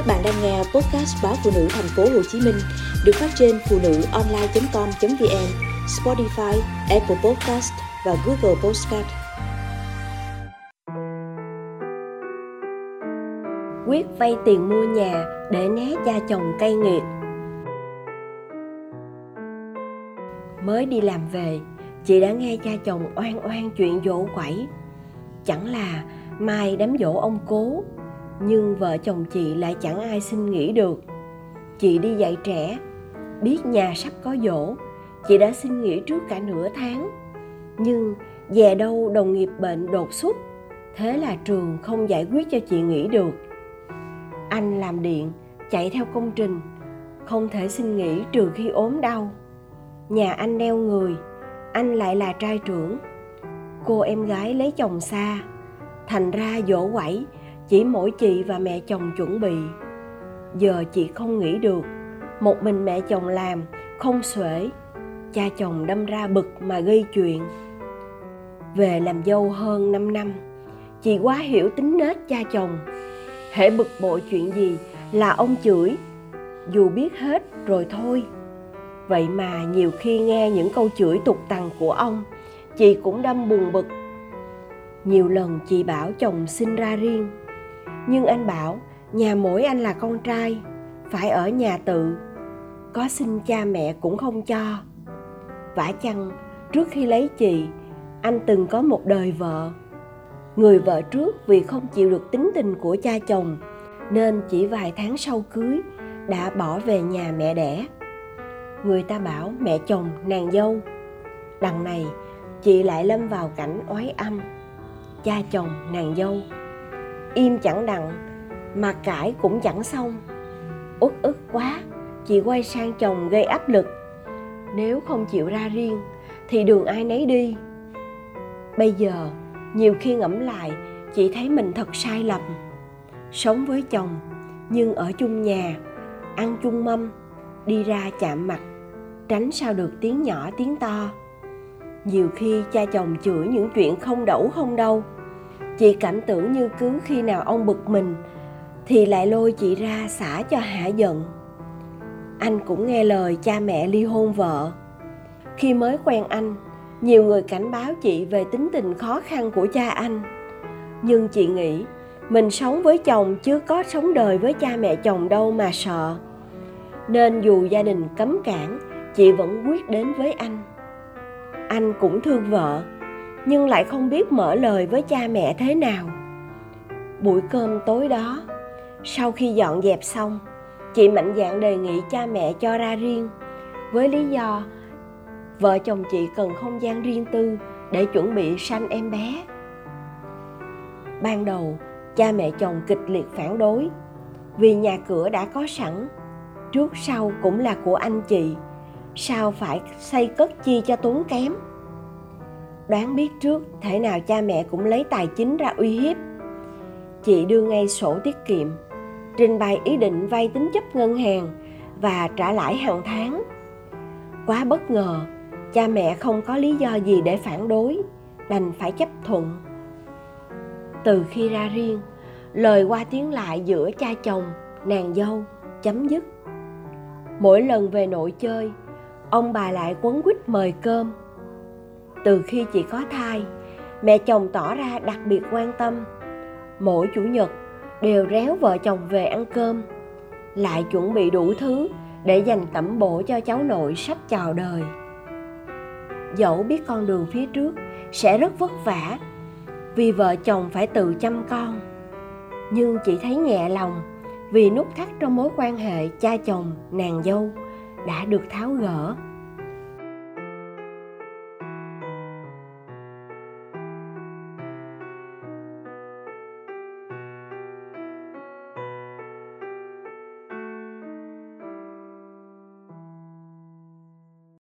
Các bạn đang nghe podcast báo phụ nữ thành phố Hồ Chí Minh được phát trên phụ nữ online.com.vn, Spotify, Apple Podcast và Google Podcast. Quyết vay tiền mua nhà để né cha chồng cay nghiệt. Mới đi làm về, chị đã nghe cha chồng oan oan chuyện dỗ quẩy. Chẳng là mai đám dỗ ông cố nhưng vợ chồng chị lại chẳng ai xin nghỉ được. Chị đi dạy trẻ, biết nhà sắp có dỗ. Chị đã xin nghỉ trước cả nửa tháng. Nhưng về đâu đồng nghiệp bệnh đột xuất, thế là trường không giải quyết cho chị nghỉ được. Anh làm điện, chạy theo công trình, không thể xin nghỉ trừ khi ốm đau. Nhà anh đeo người, anh lại là trai trưởng. Cô em gái lấy chồng xa, thành ra dỗ quẩy chỉ mỗi chị và mẹ chồng chuẩn bị. Giờ chị không nghĩ được, một mình mẹ chồng làm, không xuể, cha chồng đâm ra bực mà gây chuyện. Về làm dâu hơn 5 năm, chị quá hiểu tính nết cha chồng. Hễ bực bội chuyện gì là ông chửi, dù biết hết rồi thôi. Vậy mà nhiều khi nghe những câu chửi tục tằn của ông, chị cũng đâm buồn bực. Nhiều lần chị bảo chồng sinh ra riêng nhưng anh bảo, nhà mỗi anh là con trai, phải ở nhà tự. Có xin cha mẹ cũng không cho. Vả chăng, trước khi lấy chị anh từng có một đời vợ. Người vợ trước vì không chịu được tính tình của cha chồng, nên chỉ vài tháng sau cưới, đã bỏ về nhà mẹ đẻ. Người ta bảo mẹ chồng nàng dâu. Đằng này, chị lại lâm vào cảnh oái âm. Cha chồng nàng dâu im chẳng đặng mà cãi cũng chẳng xong. Uất ức quá, chị quay sang chồng gây áp lực. Nếu không chịu ra riêng, thì đường ai nấy đi. Bây giờ, nhiều khi ngẫm lại, chị thấy mình thật sai lầm. Sống với chồng, nhưng ở chung nhà, ăn chung mâm, đi ra chạm mặt, tránh sao được tiếng nhỏ tiếng to. Nhiều khi cha chồng chửi những chuyện không đẩu không đâu chị cảm tưởng như cứ khi nào ông bực mình, thì lại lôi chị ra xả cho hạ giận. Anh cũng nghe lời cha mẹ ly hôn vợ. Khi mới quen anh, nhiều người cảnh báo chị về tính tình khó khăn của cha anh. Nhưng chị nghĩ, mình sống với chồng chứ có sống đời với cha mẹ chồng đâu mà sợ. Nên dù gia đình cấm cản, chị vẫn quyết đến với anh. Anh cũng thương vợ nhưng lại không biết mở lời với cha mẹ thế nào. Buổi cơm tối đó, sau khi dọn dẹp xong, chị mạnh dạn đề nghị cha mẹ cho ra riêng. Với lý do, vợ chồng chị cần không gian riêng tư để chuẩn bị sanh em bé. Ban đầu, cha mẹ chồng kịch liệt phản đối, vì nhà cửa đã có sẵn. Trước sau cũng là của anh chị, sao phải xây cất chi cho tốn kém? Đoán biết trước thể nào cha mẹ cũng lấy tài chính ra uy hiếp. Chị đưa ngay sổ tiết kiệm, trình bày ý định vay tín chấp ngân hàng và trả lãi hàng tháng. Quá bất ngờ, cha mẹ không có lý do gì để phản đối, đành phải chấp thuận. Từ khi ra riêng, lời qua tiếng lại giữa cha chồng, nàng dâu chấm dứt. Mỗi lần về nội chơi, ông bà lại quấn quýt mời cơm từ khi chị có thai, mẹ chồng tỏ ra đặc biệt quan tâm. Mỗi chủ nhật, đều réo vợ chồng về ăn cơm, lại chuẩn bị đủ thứ để dành tẩm bổ cho cháu nội sắp chào đời. Dẫu biết con đường phía trước sẽ rất vất vả vì vợ chồng phải tự chăm con, nhưng chị thấy nhẹ lòng vì nút thắt trong mối quan hệ cha chồng nàng dâu đã được tháo gỡ.